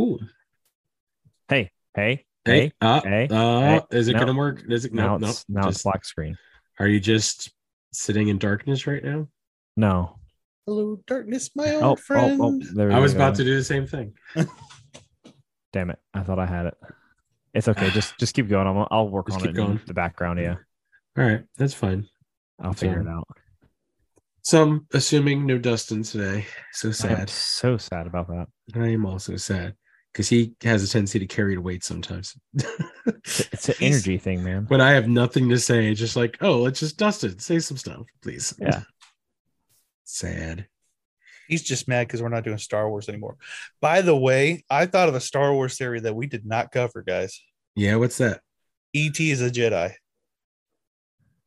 Ooh. Hey, hey, Hey, hey. uh, hey, uh, hey. is it No. gonna work? Is it now no, no? it's now it's just- black screen. Are you just sitting in darkness right now? No. Hello, darkness, my old Oh, oh, friend. oh, there I was go. about to do the same thing. Damn it! I thought I had it. It's okay. Just just keep going. I'll, I'll work Just on it going. in the background. Yeah, All right, that's fine. I'll It's figure all it out. So I'm assuming no Dustin today. So I'm sad. so sad about that. I am also sad because he has a tendency to carry the weight sometimes. It's, it's an energy thing, man. when I have nothing to say, it's just like, oh, let's just dust it. say some stuff, please. Yeah. Sad. He's just mad because we're not doing Star Wars anymore. By the way, I thought of a Star Wars theory that we did not cover, guys. Yeah, what's that? ET is a Jedi.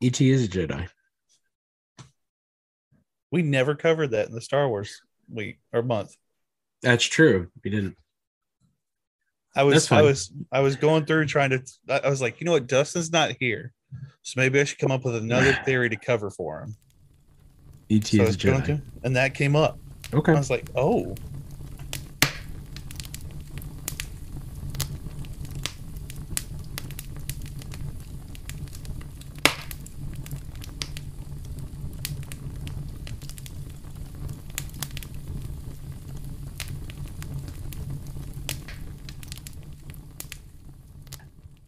ET is a Jedi. We never covered that in the Star Wars week or month. That's true. We didn't. I was I was I was going through trying to I was like, you know what, Dustin's not here. So maybe I should come up with another theory to cover for him. ET So is a Jedi. to, and that came up. Okay. I was like, oh.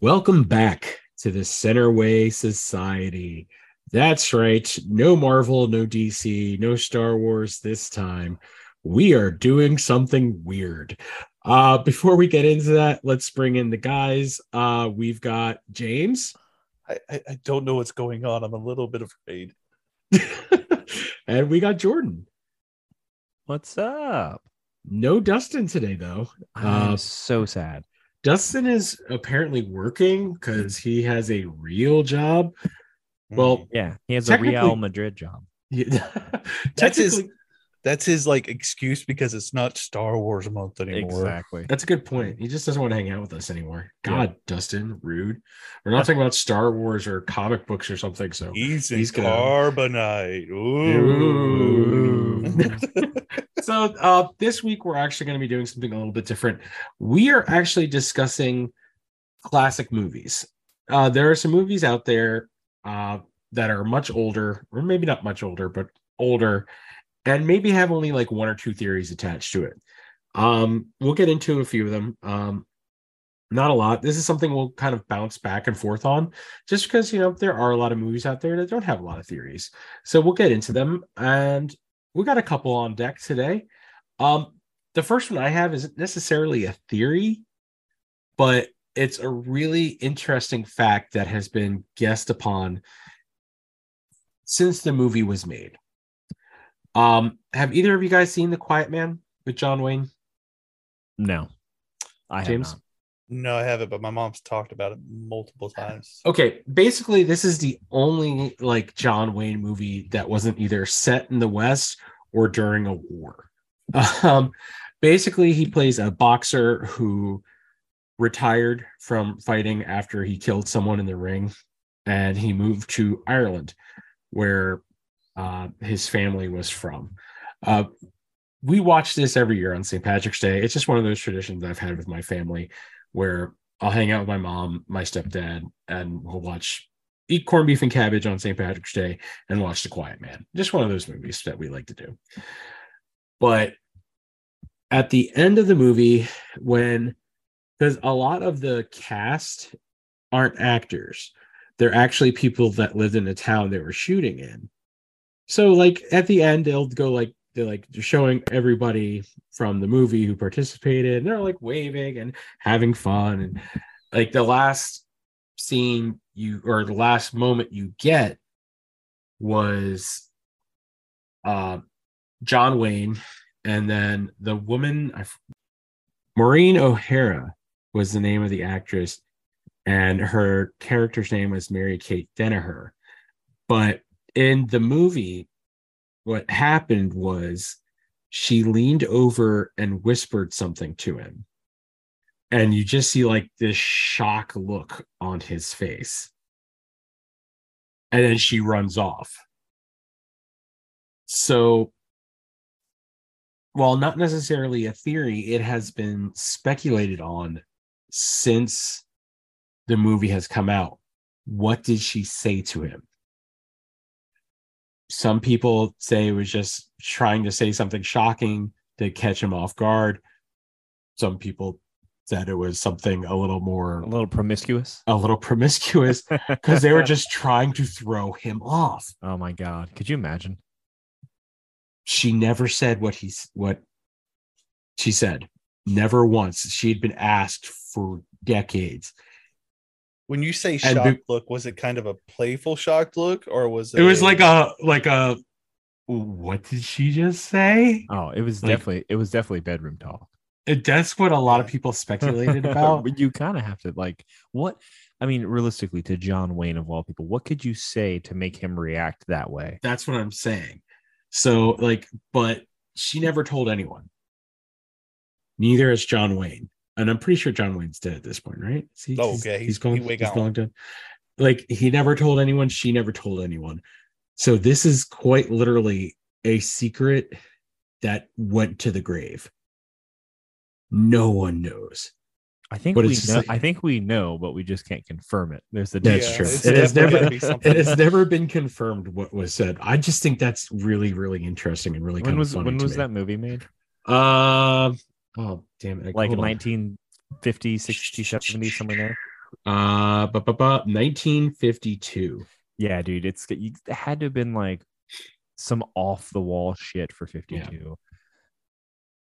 Welcome back to the Centerway Society. That's right. No Marvel, no DC, no Star Wars this time. We are doing something weird. Uh before we get into that, let's bring in the guys. Uh we've got James I, I, I don't know what's going on. I'm a little bit afraid. and we got Jordan. What's up? No Dustin today though. I'm Uh, so sad. Dustin is apparently working because he has a real job. Well, Yeah, he has a Real Madrid job. Yeah. That's his- Technically- that's his like excuse because it's not Star Wars month anymore. Exactly. That's a good point. He just doesn't want to hang out with us anymore. Yeah. God, Dustin, rude. We're not talking about Star Wars or comic books or something. So He's in He's gonna- carbonite. Ooh. Ooh. so uh this week we're actually going to be doing something a little bit different. We are actually discussing classic movies. Uh there are some movies out there uh that are much older, or maybe not much older, but older, and maybe have only like one or two theories attached to it. Um we'll get into a few of them. Um not a lot. This is something we'll kind of bounce back and forth on just because you know there are a lot of movies out there that don't have a lot of theories. So we'll get into them and we got a couple on deck today. Um, the first one I have isn't necessarily a theory, but it's a really interesting fact that has been guessed upon since the movie was made. Um, have either of you guys seen The Quiet Man with John Wayne? No, I have James? not. No, I haven't, but my mom's talked about it multiple times. Okay, basically, this is the only like John Wayne movie that wasn't either set in the West or during a war. Um, basically, he plays a boxer who retired from fighting after he killed someone in the ring, and he moved to Ireland, where uh, his family was from. Uh, we watch this every year on St. Patrick's Day. It's just one of those traditions I've had with my family where I'll hang out with my mom, my stepdad, and we'll watch eat corned beef and cabbage on St. Patrick's Day and watch The Quiet Man. Just one of those movies that we like to do. But at the end of the movie, when because a lot of the cast aren't actors, they're actually people that lived in the town they were shooting in. So, like at the end, they'll go like they're like showing everybody from the movie who participated, and they're like waving and having fun and like the last scene you or the last moment you get was uh John Wayne and then the woman I Maureen O'Hara was the name of the actress and her character's name was Mary Kate Danaher but in the movie what happened was she leaned over and whispered something to him and you just see like this shock look on his face and then she runs off so while not necessarily a theory, it has been speculated on since the movie has come out. What did she say to him? Some people say it was just trying to say something shocking to catch him off guard. Some people said it was something a little more, A little promiscuous. a little promiscuous because they were just trying to throw him off. Oh my god. Could you imagine? she never said what he's what she said never once she had been asked for decades When you say shocked be- look, was it kind of a playful shocked look, or was it? it was like a like a what did she just say Oh, it was Like- definitely it was definitely bedroom talk. It- that's what a lot of people speculated about but you kind of have to like what I mean, realistically, to John Wayne of all people, what could you say to make him react that way? that's what i'm saying so like but she never told anyone neither has john wayne and i'm pretty sure john wayne's dead at this point right he- Oh, okay, he's he's- going he way going to like he never told anyone she never told anyone so this is quite literally a secret that went to the grave no one knows I think But we know. like- I think we know, but we just can't confirm it. There's the That's difference. true. It has never- gotta be something. it has never been confirmed what was said i just think that's really really interesting and really When kind was of funny when to was me. that movie made? Um. Oh damn it! Like Hold on. 1950, 60, 70, somewhere there. Uh, but but but 1952. Yeah, dude, it's you it had to have been like some off the wall shit for 52.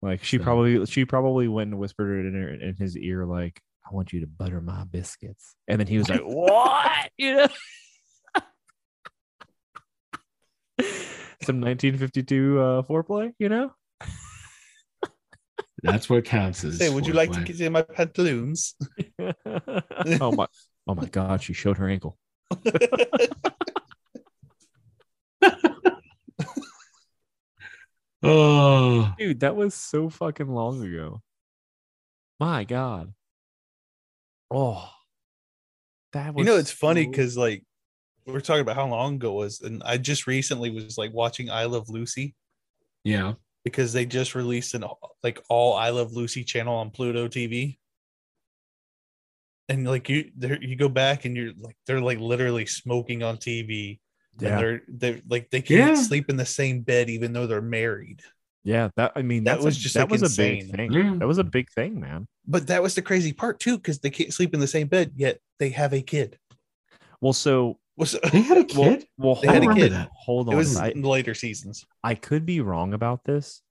Like she So- probably she probably went and whispered it in, her, in his ear like I want you to butter my biscuits. And then he was like, "What?" You know? Some 1952 uh foreplay, you know? That's what counts as. Say, would you like to foreplay. get in my pantaloons? oh my oh my god, she showed her ankle. Oh, Dude, that was so fucking long ago. My god. Oh. That was you know, it's funny because like we're talking about how long ago it was, and I just recently was like watching I Love Lucy yeah. Because they just released an like all I Love Lucy channel on Pluto TV. And like you, there you go back and you're like they're like literally smoking on TV, and yeah, they're they're like they can't Yeah. sleep in the same bed even though they're married. yeah. That I mean, That that's was just, that like, was a big thing. Yeah. That was a big thing, man. But that was the crazy part too, because they can't sleep in the same bed yet they have a kid. Well, so Was They had a kid. well They hold had a on. kid. that. Hold it was I, in the later seasons. I could be wrong about this.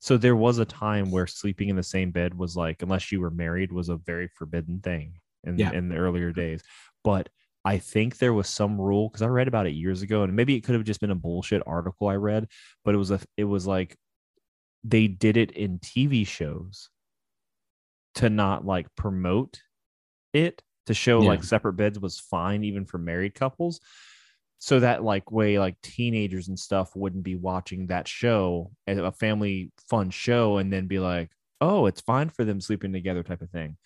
So there was a time where sleeping in the same bed was like, unless you were married, was a very forbidden thing in Yeah. in the earlier days. But I think there was some rule because I read about it years ago, and maybe it could have just been a bullshit article I read, but it was a it was like they did it in TV shows to not like promote it to show Yeah. like separate beds was fine even for married couples so that like way like teenagers and stuff wouldn't be watching that show as a family fun show and then be like oh it's fine for them sleeping together type of thing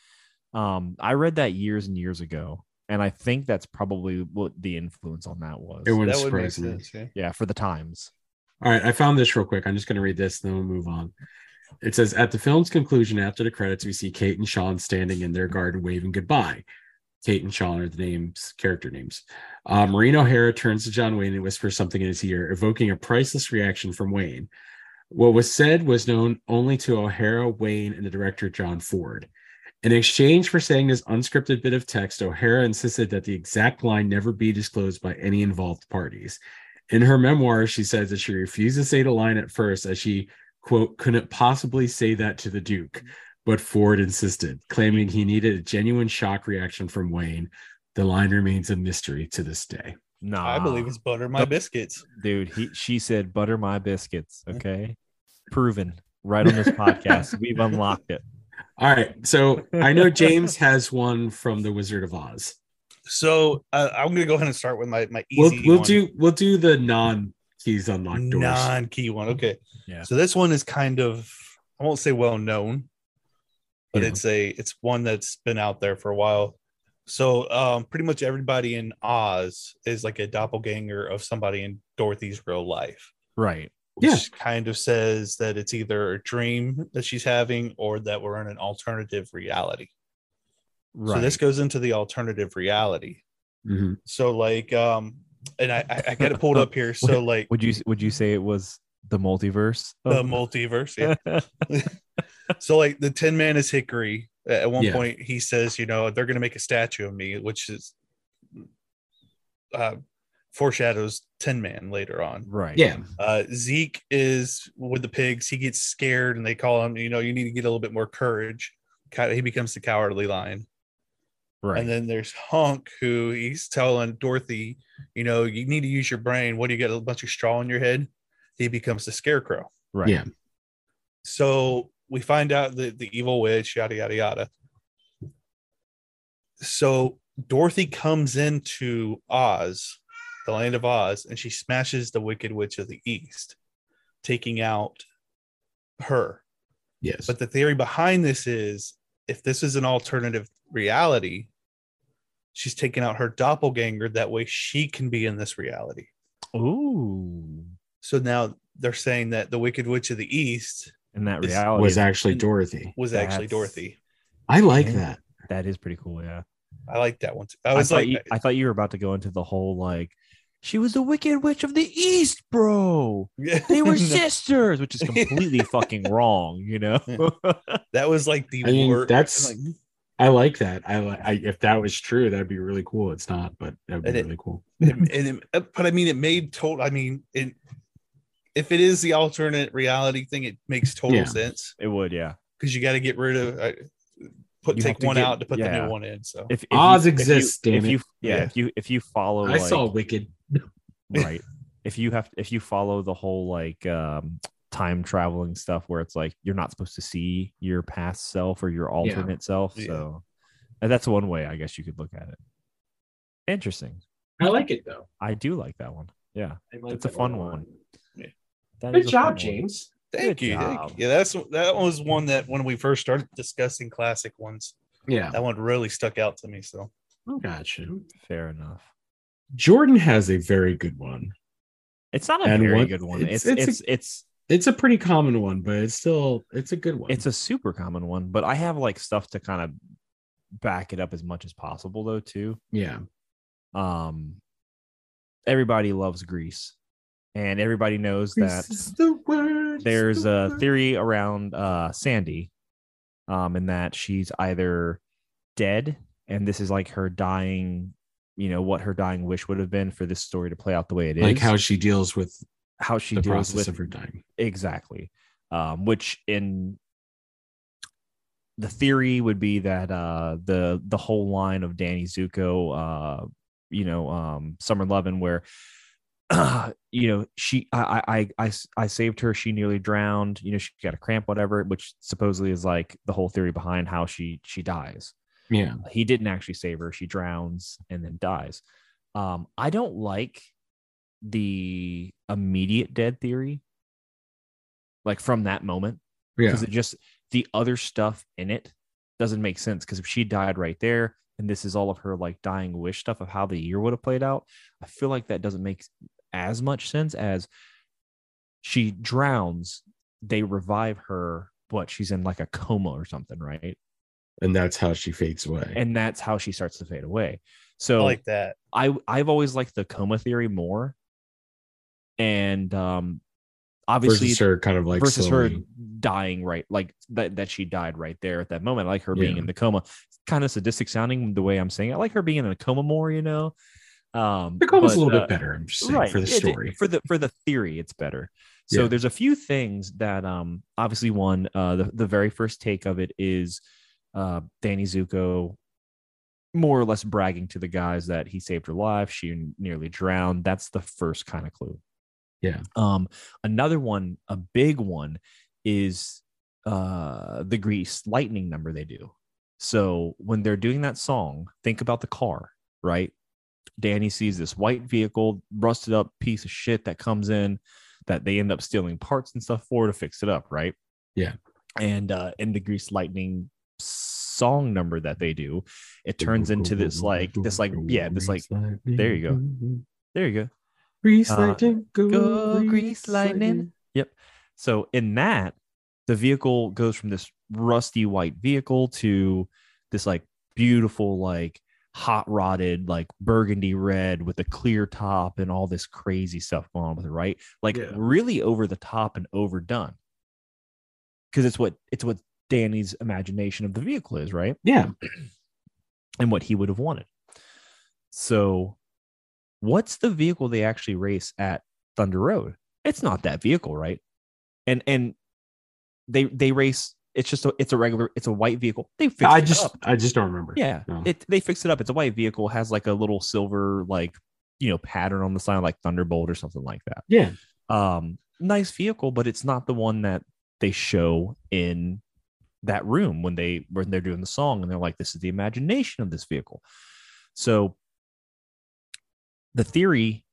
um i read that years and years ago and i think that's probably what the influence on that was It wouldn't That would make surprise me. Yeah. yeah for the times All right, I found this real quick. I'm just going to read this, then we'll move on. It says At the film's conclusion, after the credits, we see Kate and Sean standing in their garden waving goodbye. Kate and Sean are the names, character names. Uh, Maureen O'Hara turns to John Wayne and whispers something in his ear, evoking a priceless reaction from Wayne. What was said was known only to O'Hara, Wayne, and the director, John Ford. In exchange for saying this unscripted bit of text, O'Hara insisted that the exact line never be disclosed by any involved parties. In her memoir, she says that she refused to say the line at first, as she, quote, couldn't possibly say that to the Duke. But Ford insisted, claiming he needed a genuine shock reaction from Wayne. The line remains a mystery to this day. nah I believe it's butter my biscuits. dude he she said butter my biscuits okay proven right on this podcast we've unlocked it All right. So I know James has one from The Wizard of Oz. So uh, I'm gonna go ahead and start with my my We'll, easy we'll one. do we'll do the non keys unlocked doors. non-key one. Okay. Yeah. So this one is kind of I won't say well known, but Yeah. it's a it's one that's been out there for a while. So um pretty much everybody in Oz is like a doppelganger of somebody in Dorothy's real life. right which Yeah. kind of says that it's either a dream that she's having or that we're in an alternative reality. Right. So this goes into the alternative reality. Mhm. So like um and I I, I got it pulled up here. So like would you would you say it was the multiverse? the multiverse. Yeah. so like the Tin Man is Hickory. At one Yeah. point he says, you know, they're gonna make a statue of me, which is uh foreshadows Tin Man later on. right. Yeah. Uh, Zeke is with the pigs. He gets scared, and they call him. You know, you need to get a little bit more courage. He becomes the cowardly lion. Right. And then there's Hunk, who he's telling Dorothy, you know, you need to use your brain. What do you get? A bunch of straw in your head. He becomes the scarecrow. right. Yeah. So we find out that the evil witch, yada yada yada. So Dorothy comes into Oz, the land of Oz, and she smashes the Wicked Witch of the East, taking out her. Yes. But the theory behind this is if this is an alternative reality, she's taking out her doppelganger. That way she can be in this reality. Ooh. So now they're saying that the Wicked Witch of the East In that Is- reality, was actually Dorothy. was actually That's- Dorothy. I like Yeah. that. that is pretty cool. Yeah. I like that one too. I I, was thought like, you, I thought you were about to go into the whole like, she was the Wicked Witch of the East, bro. They were sisters, which is completely fucking wrong. You know. that was like the I mean, wor- that's- like, I like that. I like. I, if that was true, that'd be really cool. It's not, but that'd be And it- really cool. it, and it- uh, but I mean, it made total. I mean, it, if it is the alternate reality thing, it makes total Yeah. sense it would, yeah. because you got to get rid of uh, put You take one get- out to put the new one in. So If, if Oz you, if you- exists, damn if it. you, yeah, Yeah. if you if you follow, I like, saw Wicked. right if you have if you follow the whole like um time traveling stuff where it's like you're not supposed to see your past self or your alternate self so and that's one way i guess you could look at it interesting I like it though. i do like that one yeah like It's a fun a lot. one. That Good is job, fun one. James. thank Good you, job. Yeah, that's that was one that when we first started discussing classic ones, Yeah, that one really stuck out to me. So gotcha. fair enough Jordan has a very good one. it's not a And very what- good one it's- it's it's it's a- it's It's a pretty common one, but it's still it's a good one. it's a super common one but i have like stuff to kind of back it up as much as possible though too yeah. um everybody loves grease and everybody knows that the word, there's the a word. theory around uh sandy um in that she's either dead and this is like her dying you know what her dying wish would have been for this story to play out the way it is like how she deals with how she the deals process with of her dying. exactly um which in the theory would be that uh the the whole line of danny zuko uh you know um summer lovin where you know she I, I i i i saved her. She nearly drowned. You know she got a cramp whatever which supposedly is like the whole theory behind how she she dies. Yeah. he didn't actually save her. She drowns and then dies. Um i don't like the immediate dead theory like from that moment Yeah. because it just the other stuff in it doesn't make sense because if she died right there and this is all of her like dying wish stuff of how the year would have played out i feel like that doesn't make as much sense as she drowns they revive her but she's in like a coma or something right And that's how she fades away. and that's how she starts to fade away I so like that. I I've always liked the coma theory more, and um, obviously versus her kind of like versus her slowly- dying right, like that that she died right there at that moment. I like her being in the coma. It's kind of sadistic sounding the way I'm saying. it. I like her being in a coma more, you know. Um, The coma's a little uh, bit better. I'm just saying for the story. for the for the theory it's better so Yeah. there's a few things that um obviously one uh the, the very first take of it is uh danny zuko more or less bragging to the guys that he saved her life she nearly drowned that's the first kind of clue Yeah. um another one a big one is uh the grease lightning number they do so when they're doing that song think about the car right Danny sees this white vehicle, rusted up piece of shit that comes in that they end up stealing parts and stuff for to fix it up, right? Yeah. And uh in the Grease Lightning song number that they do, it turns into this like this like yeah, this like there you go. there you go. Grease Uh, lightning, go, Go Grease Lightning. Yep. So in that, the vehicle goes from this rusty white vehicle to this like beautiful, like hot rodded, like burgundy red with a clear top and all this crazy stuff going on with it, right? Like Yeah. really over the top and overdone. Because it's what it's what Danny's imagination of the vehicle is, right? Yeah. and what he would have wanted. So, what's the vehicle they actually race at Thunder Road? It's not that vehicle, right? And and they they race. It's just a it's a regular it's a white vehicle. They fixed I it just up. I just don't remember. yeah No. it they fixed it up. It's a white vehicle has like a little silver like you know pattern on the side like Thunderbolt or something like that. Yeah. Um, nice vehicle, but it's not the one that they show in that room when they when they're doing the song and they're like this is the imagination of this vehicle so the theory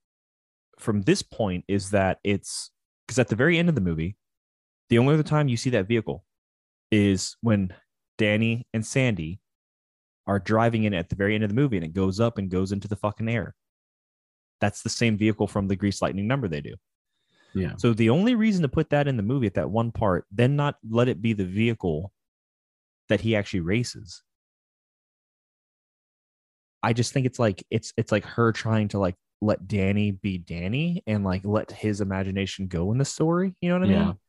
from this point is that it's because at the very end of the movie the only other time you see that vehicle is when danny and sandy are driving in at the very end of the movie and it goes up and goes into the fucking air that's the same vehicle from the grease lightning number they do Yeah. so the only reason to put that in the movie at that one part, then not let it be the vehicle that he actually races. I just think it's like it's it's like her trying to like let Danny be Danny and like let his imagination go in the story. You know what I Yeah. mean?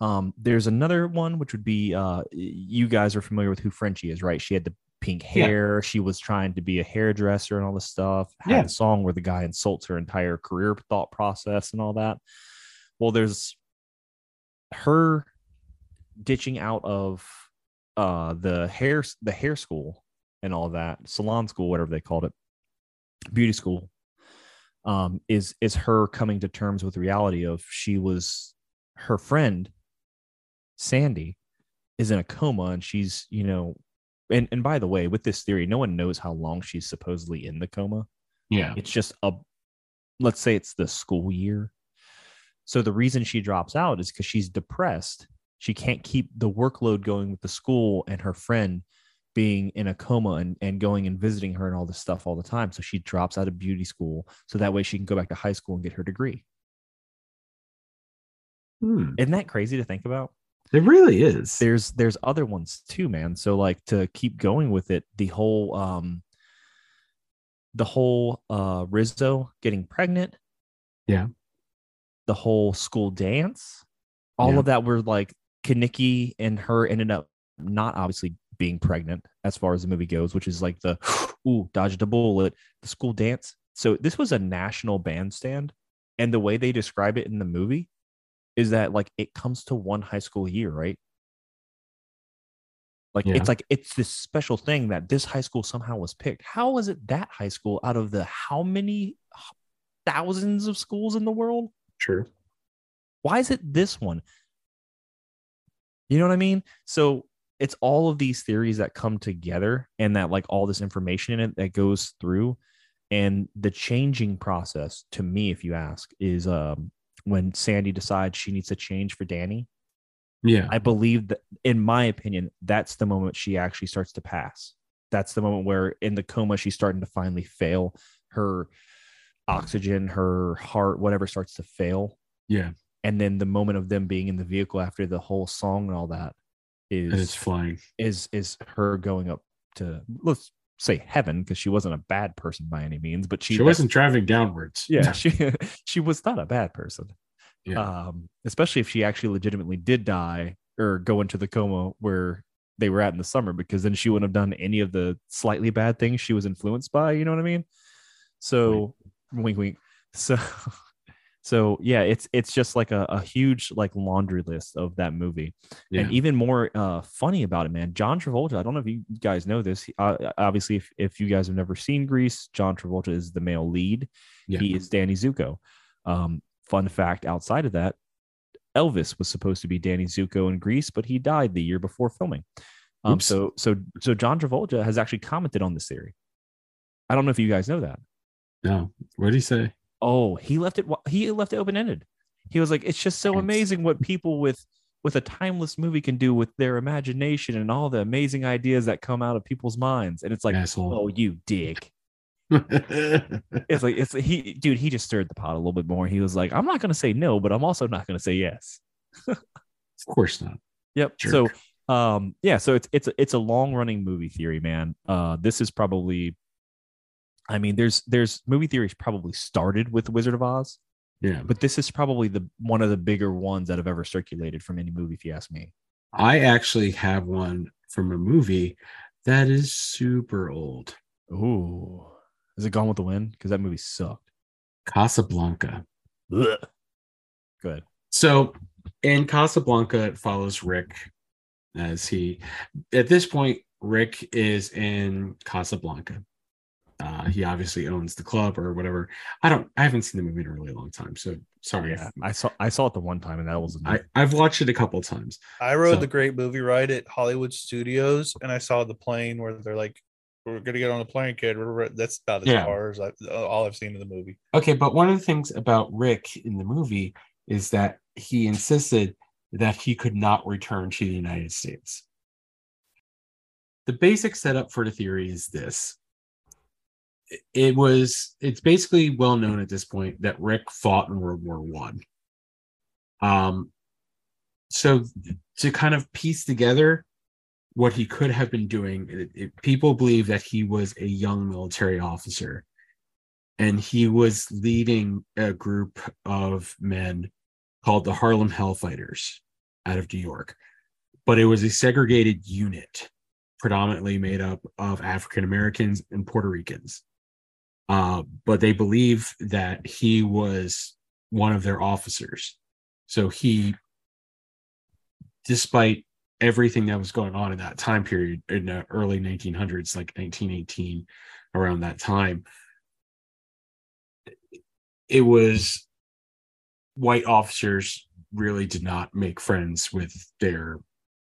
Um, there's another one which would be uh you guys are familiar with who Frenchie is, right? She had the pink Yeah. hair, she was trying to be a hairdresser and all this stuff. Had Yeah. a song where the guy insults her entire career thought process and all that. Well, there's her ditching out of uh the hair the hair school and all that salon school whatever they called it beauty school um is is her coming to terms with reality of she was her friend sandy is in a coma and she's you know and and by the way with this theory no one knows how long she's supposedly in the coma. Yeah. it's just a let's say it's the school year. So the reason she drops out is because she's depressed. She can't keep the workload going with the school and her friend being in a coma and, and going and visiting her and all this stuff all the time. So she drops out of beauty school so that way she can go back to high school and get her degree. Hmm. isn't that crazy to think about It really is. there's there's other ones too man so like to keep going with it the whole um the whole uh rizzo getting pregnant Yeah. the whole school dance all Yeah. of that were like Kenickie and her ended up not obviously being pregnant as far as the movie goes which is like the ooh dodged a bullet the school dance so this was a national bandstand and the way they describe it in the movie is that like it comes to one high school year right? Like Yeah. it's like it's this special thing that this high school somehow was picked. How was it that high school out of the how many thousands of schools in the world? True. why is it this one? You know what i mean? So it's all of these theories that come together and that like all this information in it that goes through. And the changing process to me if you ask is um when sandy decides she needs to change for danny Yeah. i believe that in my opinion that's the moment she actually starts to pass that's the moment where in the coma she's starting to finally fail her oxygen her heart whatever starts to fail Yeah. and then the moment of them being in the vehicle after the whole song and all that is And it's is flying. is is her going up to let's say heaven because she wasn't a bad person by any means but she, She, wasn't driving downwards. yeah she she was not a bad person. Yeah. um especially if she actually legitimately did die or go into the coma where they were at in the summer because then she wouldn't have done any of the slightly bad things she was influenced by you know what i mean? So wink wink. So so yeah it's it's just like a, a huge like laundry list of that movie yeah. and even more uh, funny about it, man, John Travolta. I don't know if you guys know this. He- Uh, obviously, if, if you guys have never seen Grease, John Travolta is the male lead. Yeah. He is Danny Zuko. Um, fun fact outside of that, Elvis was supposed to be Danny Zuko in Grease, but he died the year before filming. Um, Oops. so so so John Travolta has actually commented on this theory. I don't know if you guys know that. no. What did he say? Oh, he left it. He left it open ended. He was like, "It's just so amazing what people with with a timeless movie can do with their imagination and all the amazing ideas that come out of people's minds." And it's like, Asshole. "Oh, you dick." It's like it's he, dude. He just stirred the pot a little bit more. He was like, "I'm not going to say no, but I'm also not going to say yes." of course not. Yep. Jerk. So, um, yeah. So it's it's it's a long running movie theory, man. Uh, this is probably, I mean, there's there's movie theories probably started with Wizard of Oz, Yeah. but this is probably the one of the bigger ones that have ever circulated from any movie, if you ask me. I actually have one from a movie that is super old. Ooh, is it Gone with the Wind? Because that movie sucked. Casablanca. Good. So in Casablanca, it follows Rick as he, at this point, Rick is in Casablanca. Uh, he obviously owns the club or whatever. I don't, I haven't seen the movie in a really long time. So sorry. Yeah, I saw I saw it the one time, and that was I, I've watched it a couple times. I rode So- the Great Movie Ride at Hollywood Studios, and I saw the plane where they're like, "We're gonna get on the plane, kid." We're That's about as Yeah. far as I, all I've seen in the movie. Okay, but one of the things about Rick in the movie is that he insisted that he could not return to the United States. The basic setup for the theory is this. It- was it's basically well known at this point that Rick fought in World War One. Um so to kind of piece together what he could have been doing, it- it- people believe that he was a young military officer and he was leading a group of men called the Harlem Hellfighters out of New York. But it was a segregated unit, predominantly made up of African Americans and Puerto Ricans. Uh, but they believe that he was one of their officers. So he, despite everything that was going on in that time period in the early 1900s, like 1918, around that time, it was white officers really did not make friends with their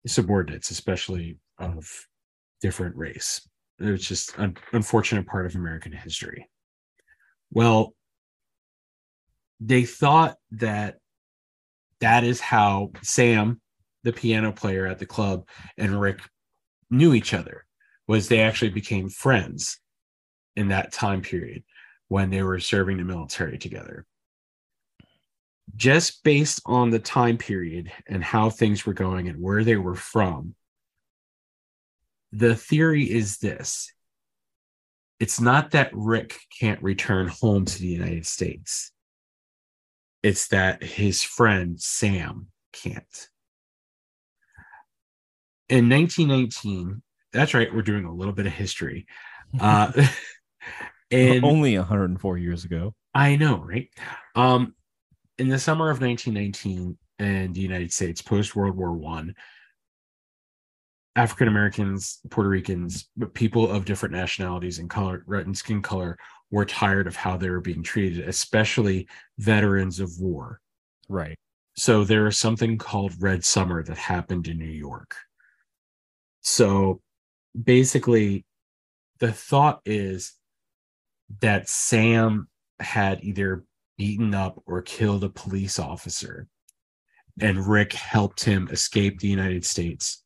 subordinates, especially of different race. It was just an unfortunate part of American history. Well, they thought that that is how Sam, the piano player at the club, and Rick knew each other, was they actually became friends in that time period when they were serving the military together. Just based on the time period and how things were going and where they were from, the theory is this it's not that Rick can't return home to the United States, it's that his friend Sam can't. In 1919, that's right, we're doing a little bit of history. Uh, and only 104 years ago. I know, right? Um, in the summer of 1919 in the United States, post World War One, African Americans, Puerto Ricans, but people of different nationalities and color and skin color were tired of how they were being treated, especially veterans of war. Right. So there is something called Red Summer that happened in New York. So basically, the thought is that Sam had either beaten up or killed a police officer, and Rick helped him escape the United States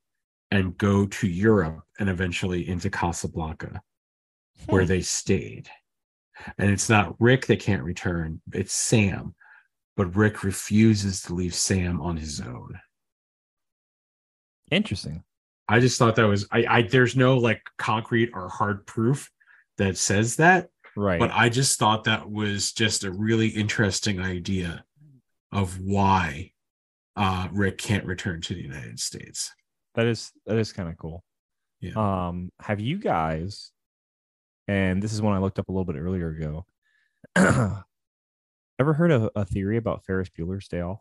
and go to Europe and eventually into Casablanca, where Hmm. they stayed. And it's not Rick that can't return, it's Sam. But Rick refuses to leave Sam on his own. Interesting. I just thought that was I, I there's no like concrete or hard proof that says that, Right. but I just thought that was just a really interesting idea of why uh Rick can't return to the United States. That is that is kind of cool. Yeah. Um, have you guys, and this is one I looked up a little bit earlier ago. ever heard of a theory about Ferris Bueller's Day Off?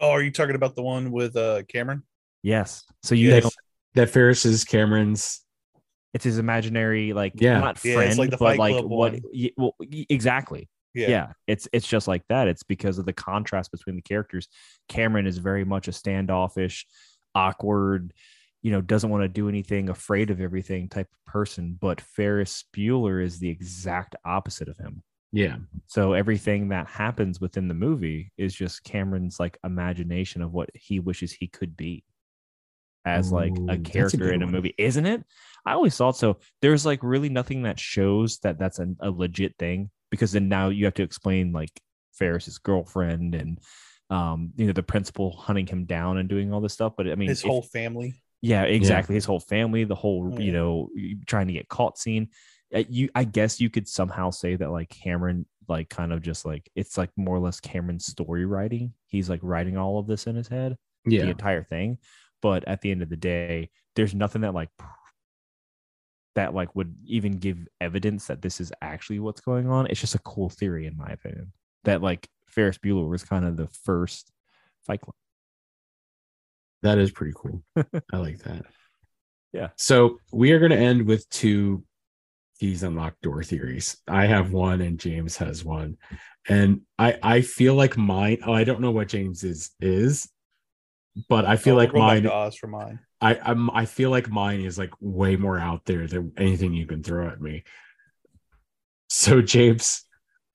Oh, are you talking about the one with uh Cameron? Yes. So you That, know, that Ferris is Cameron's it's his imaginary, like Yeah. not friend, it's like but like what? one. y- well, y- exactly. Yeah. it's it's just like that. It's because of the contrast between the characters. Cameron is very much a standoffish, awkward, you know, doesn't want to do anything, afraid of everything type of person. But Ferris Bueller is the exact opposite of him. yeah. So everything that happens within the movie is just Cameron's like imagination of what he wishes he could be. as like Ooh, a that's a character in a one. movie, isn't it? I always thought so. There's like really nothing that shows that that's a, a legit thing because then now you have to explain like Ferris's girlfriend and um you know the principal hunting him down and doing all this stuff. But I mean, His if- whole family. yeah, exactly. His whole family, the whole, Yeah. you know, trying to get caught scene. Uh, You, I guess you could somehow say that like Cameron, like kind of just like it's like more or less Cameron's story writing. He's like writing all of this in his head, the entire thing. But at the end of the day, there's nothing that like that like would even give evidence that this is actually what's going on. It's just a cool theory, in my opinion, that like Ferris Bueller was kind of the first Fight Club. That is pretty cool. I like that. Yeah. So we are going to end with two keys unlocked door theories. I have one and James has one. And I I feel like mine oh I don't know what James's is, is, but I feel Oh, like we'll go back mine to Oz for mine. I I'm I feel like mine is like way more out there than anything you can throw at me. So James,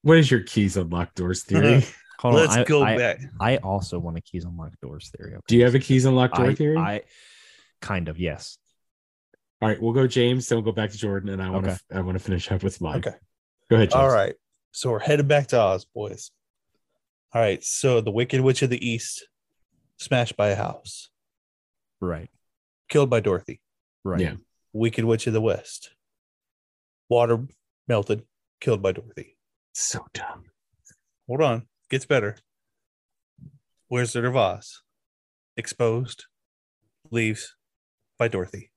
what is your keys unlocked doors theory? Uh, Hold Let's I- go I- back. I also want a keys unlock doors theory. Do you have a keys unlocked door I, theory? I kind of yes. All right, we'll go James, then we'll go back to Jordan, and I want to Okay. I want to finish up with mine. Okay. Go ahead, James. All right. So we're headed back to Oz, boys. All right. So the Wicked Witch of the East, smashed by a house, Right. killed by Dorothy. Right. Yeah. Wicked Witch of the West, water melted, killed by Dorothy. So dumb. Hold on, gets better. Wizard of Oz, exposed, leaves by Dorothy.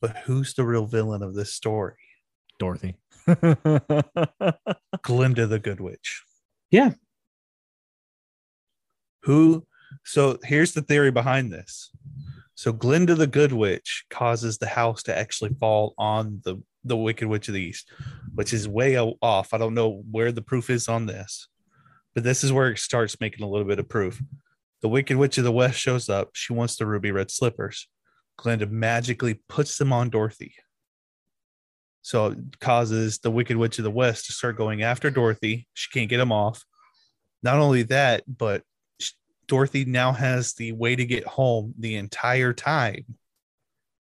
But who's the real villain of this story? Dorothy. Glinda the Good Witch. Yeah. Who? So here's the theory behind this. So Glinda the Good Witch causes the house to actually fall on the the Wicked Witch of the East, which is way off. I don't know where the proof is on this, but this is where it starts making a little bit of proof. The Wicked Witch of the West shows up. She wants the ruby red slippers. Glinda magically puts them on Dorothy. So it causes the Wicked Witch of the West to start going after Dorothy. She can't get them off. Not only that, but Dorothy now has the way to get home the entire time.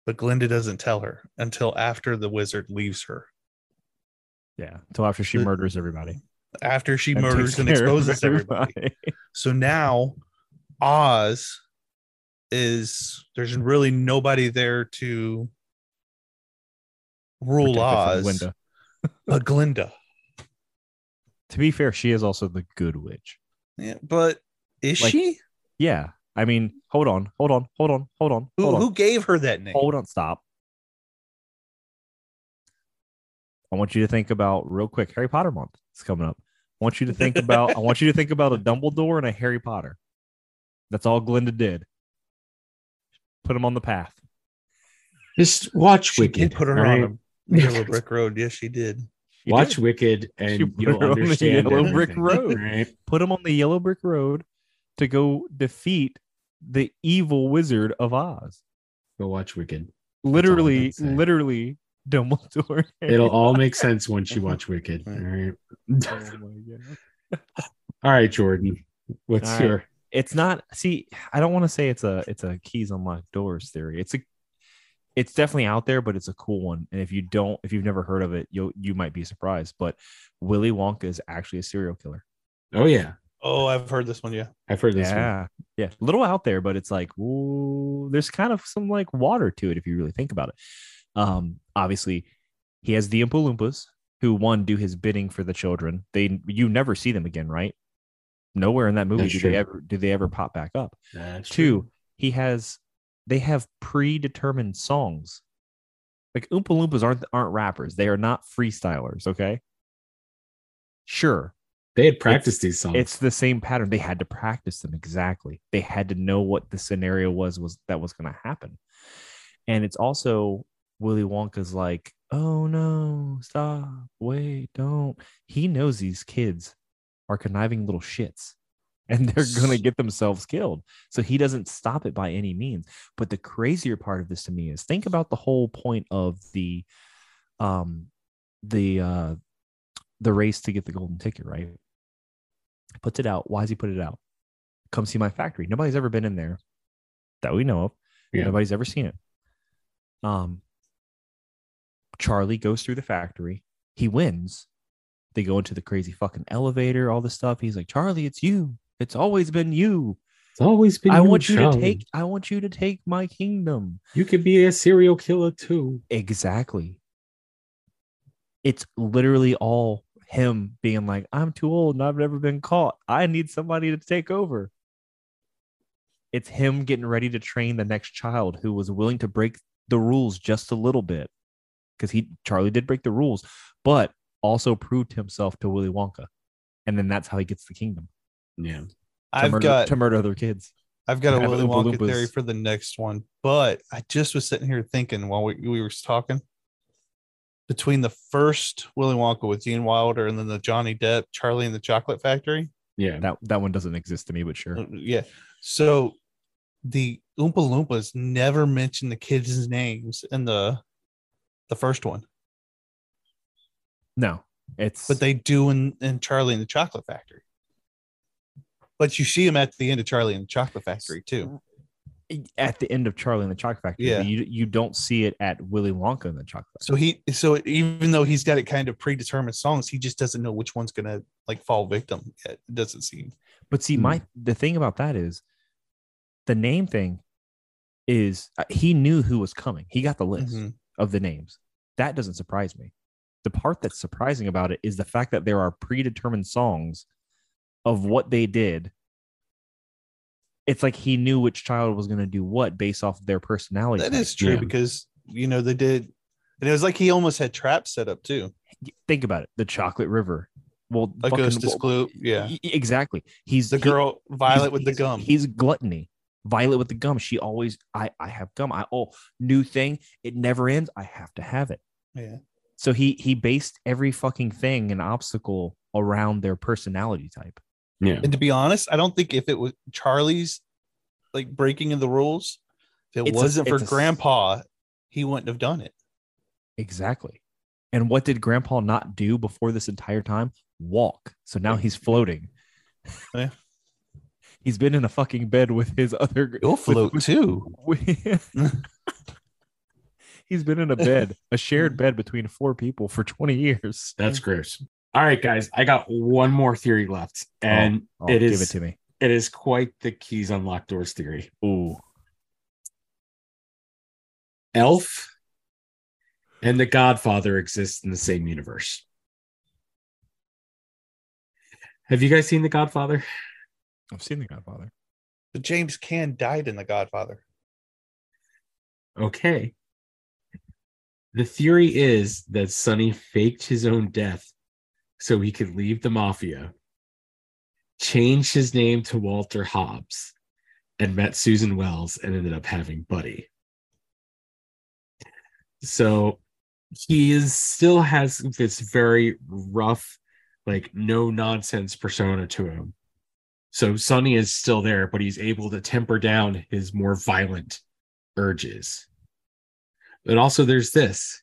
But Glinda doesn't tell her until after the wizard leaves her. yeah. Until after she The- murders everybody. After she and murders and exposes everybody. So now Oz is there's really nobody there to rule Protect Oz Glinda. but Glinda. To be fair, she is also the good witch. Yeah, but is Like, she? Yeah. I mean, hold on, hold on, hold on, hold on. Who, hold on. who gave her that name? Hold on, stop. I want you to think about real quick. Harry Potter month is coming up. I want you to think about. I want you to think about a Dumbledore and a Harry Potter. That's all Glinda did. Put him on the path. Just watch She Wicked. put her all right? on a yellow brick road. Yes, she did. She watch did. Wicked, and you'll her on the understand yellow brick road. Right? Put him on the yellow brick road to go defeat the evil wizard of Oz. Go watch Wicked. Literally, literally, Dumbledore. It'll all make sense once you watch Wicked. All right. Oh my all right, Jordan. What's All right. your it's not see i don't want to say it's a it's a keys unlock doors theory it's a it's definitely out there but it's a cool one and if you don't if you've never heard of it you you might be surprised but willy wonka is actually a serial killer Oh yeah. Oh, I've heard this one. Yeah. I've heard this one. yeah yeah a little out there but it's like ooh, there's kind of some like water to it if you really think about it um obviously he has the Oompa Loompas who one do his bidding for the children they you never see them again right nowhere in that movie That's do true. they ever do they ever pop back up That's Two, true. he has they have predetermined songs. Like Oompa Loompas aren't aren't rappers. They are not freestylers. Okay. Sure, They had practiced these songs. it's the same pattern. They had to practice them exactly. They had to know what the scenario was was that was going to happen. And it's also Willy Wonka's like, oh no, stop, wait, don't. He knows these kids are conniving little shits and they're going to get themselves killed. So he doesn't stop it by any means. But the crazier part of this to me is think about the whole point of the um the uh the race to get the golden ticket, right? Puts it out. Why does he put it out? Come see my factory. Nobody's ever been in there. that we know of. Yeah. Nobody's ever seen it. Um, Charlie goes through the factory. He wins. They go into the crazy fucking elevator, all this stuff. He's like, Charlie, it's you. It's always been you. It's always been. I you, want you to take. I want you to take my kingdom. You could be a serial killer too. Exactly. It's literally all him being like, I'm too old and I've never been caught. I need somebody to take over. It's him getting ready to train the next child who was willing to break the rules just a little bit. Because he Charlie did break the rules, but also proved himself to Willy Wonka. And then that's how he gets the kingdom. Yeah. To I've murder, got to murder other kids. I've got a Willy Wonka Loompas. theory for the next one, but I just was sitting here thinking while we, we were talking between the first Willy Wonka with Gene Wilder and then the Johnny Depp Charlie and the Chocolate Factory. Yeah. That that one doesn't exist to me, but sure. Uh, Yeah. So the Oompa Loompas never mention the kids' names in the the first one, No. It's but they do in, in Charlie and the Chocolate Factory. But you see them at the end of Charlie and the Chocolate Factory too. At the end of Charlie and the Chocolate Factory. Yeah. You you don't see it at Willy Wonka and the Chocolate Factory. So he, so even though he's got it kind of predetermined songs, he just doesn't know which one's gonna like fall victim yet. It doesn't seem. But see, Hmm. my the thing about that is the name thing is uh, he knew who was coming. He got the list Mhm. of the names. That doesn't surprise me. The part that's surprising about it is the fact that there are predetermined songs of what they did. It's like he knew which child was going to do what based off of their personality. That type. is true Yeah. because you know they did, and it was like he almost had traps set up too. Think about it. The Chocolate River. Well, Like fucking- Augustus well, Gloop, yeah. exactly. He's The he- girl Violet with the gum. He's gluttony. Violet with the gum. She always, I, I have gum. I oh, new thing. It never ends. I have to have it. yeah. So he he based every fucking thing and obstacle around their personality type. Yeah. And to be honest, I don't think if it was Charlie's like breaking of the rules, if it It's wasn't for it's a s- Grandpa, he wouldn't have done it. Exactly. And what did Grandpa not do before this entire time? Walk. So now he's floating. Yeah. He's been in a fucking bed with his other. He'll float with- too. he's been in a bed, a shared bed between four people for 20 years. That's gross. All right, guys. I got one more theory left, oh, and Oh, it give is it to me. it is quite the keys unlock doors theory. Ooh. Elf and the Godfather exist in the same universe. Have you guys seen The Godfather? I've seen The Godfather. But James Caan died in The Godfather. Okay. The theory is that Sonny faked his own death so he could leave the mafia, changed his name to Walter Hobbs, and met Susan Wells and ended up having Buddy. So he is still has this very rough, like no nonsense persona to him. So Sonny is still there, but he's able to temper down his more violent urges. And also, there's this.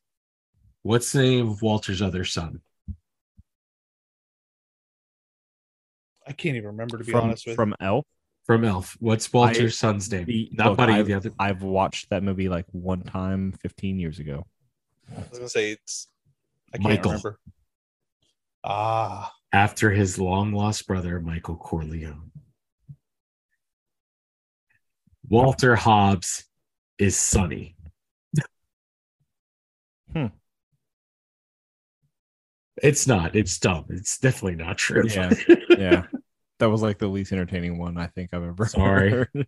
What's the name of Walter's other son? I can't even remember to be From, honest with from Elf. From Elf. What's Walter's son's name? The- Not look, Buddy. I've, The other. I've watched that movie like one time 15 years ago. I was gonna say it's I can't Michael. remember. Ah, After his long lost brother, Michael Corleone. Walter Hobbs is Sonny. Hmm. It's not. It's dumb. It's definitely not true. Yeah. Yeah. That was like the least entertaining one I think I've ever Sorry. heard.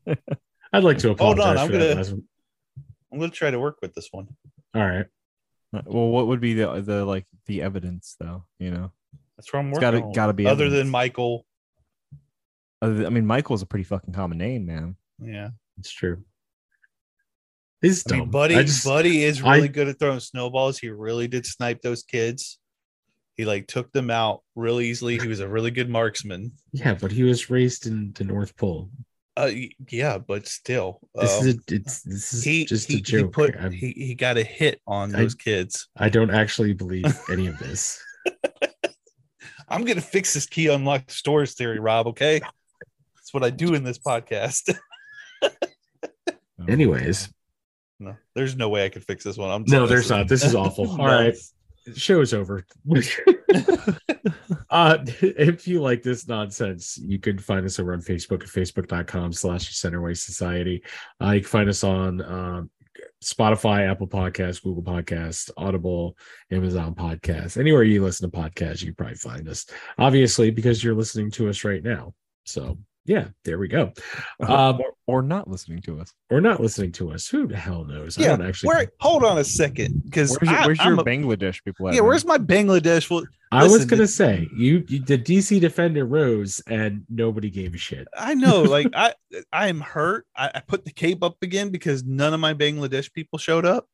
I'd like to apologize. Hold on, I'm gonna- I'm gonna try to work with this one. All right. Uh, well, what would be the the like the evidence though? You know, That's where I'm working. gotta- gotta be other evidence. than Michael. Other than- I mean, Michael's a pretty fucking common name, man. Yeah, It's true. He's I dumb. mean, Buddy. I just- Buddy is I- really good at throwing snowballs. He really did snipe those kids. He like took them out real easily. He was a really good marksman. yeah, but he was raised in the North Pole. Uh, yeah, but still, This um, is a, it's this is he just he, a joke. He, put, he he got a hit on I- those kids. I don't actually believe any of this. I'm gonna fix this keys unlock doors theory, Rob. Okay, that's what I do in this podcast. Anyways, No, there's no way I could fix this one. I'm no, there's not. This is awful. All right. Show's over. uh if you like this nonsense, you can find us over on Facebook at facebook.com slash centerway society. Uh, you can find us on um Spotify, Apple Podcasts, Google Podcasts, Audible, Amazon Podcasts, anywhere you listen to podcasts, you probably find us. Obviously, because you're listening to us right now. So yeah, there we go. Um, or, or not listening to us. or not listening to us. Who the hell knows? I Yeah, don't actually. Where? Hold on a second, because Where's your, where's your a, Bangladesh people at? yeah. man? Where's my Bangladesh? Well, I was gonna the- say you, you the DC defender rose and nobody gave a shit. I know, like I, I am hurt. I, I put the cape up again because none of my Bangladesh people showed up.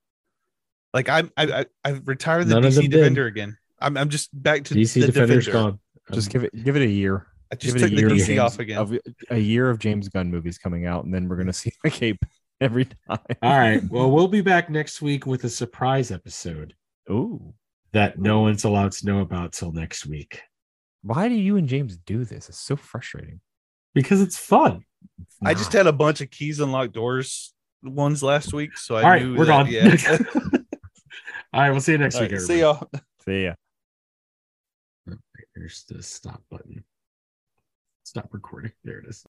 Like I'm, I, I, I've retired the None of them DC did. defender again. I'm, I'm just back to DC the defender's defender. gone. Just Um, give it give it a year. I just Give it took a the year of DC James- off again. Of, a year of James Gunn movies coming out, and then we're gonna see the cape every time. All right. Well, we'll be back next week with a surprise episode Ooh. that no one's allowed to know about till next week Why do you and James do this? It's so frustrating. because it's fun. It's I just had a bunch of keys unlocked doors ones last week, so I All right, knew we're that- gone. Yeah. All right. We'll see you next All week. right, see y'all. See ya. There's the stop button. Stop recording. There it is.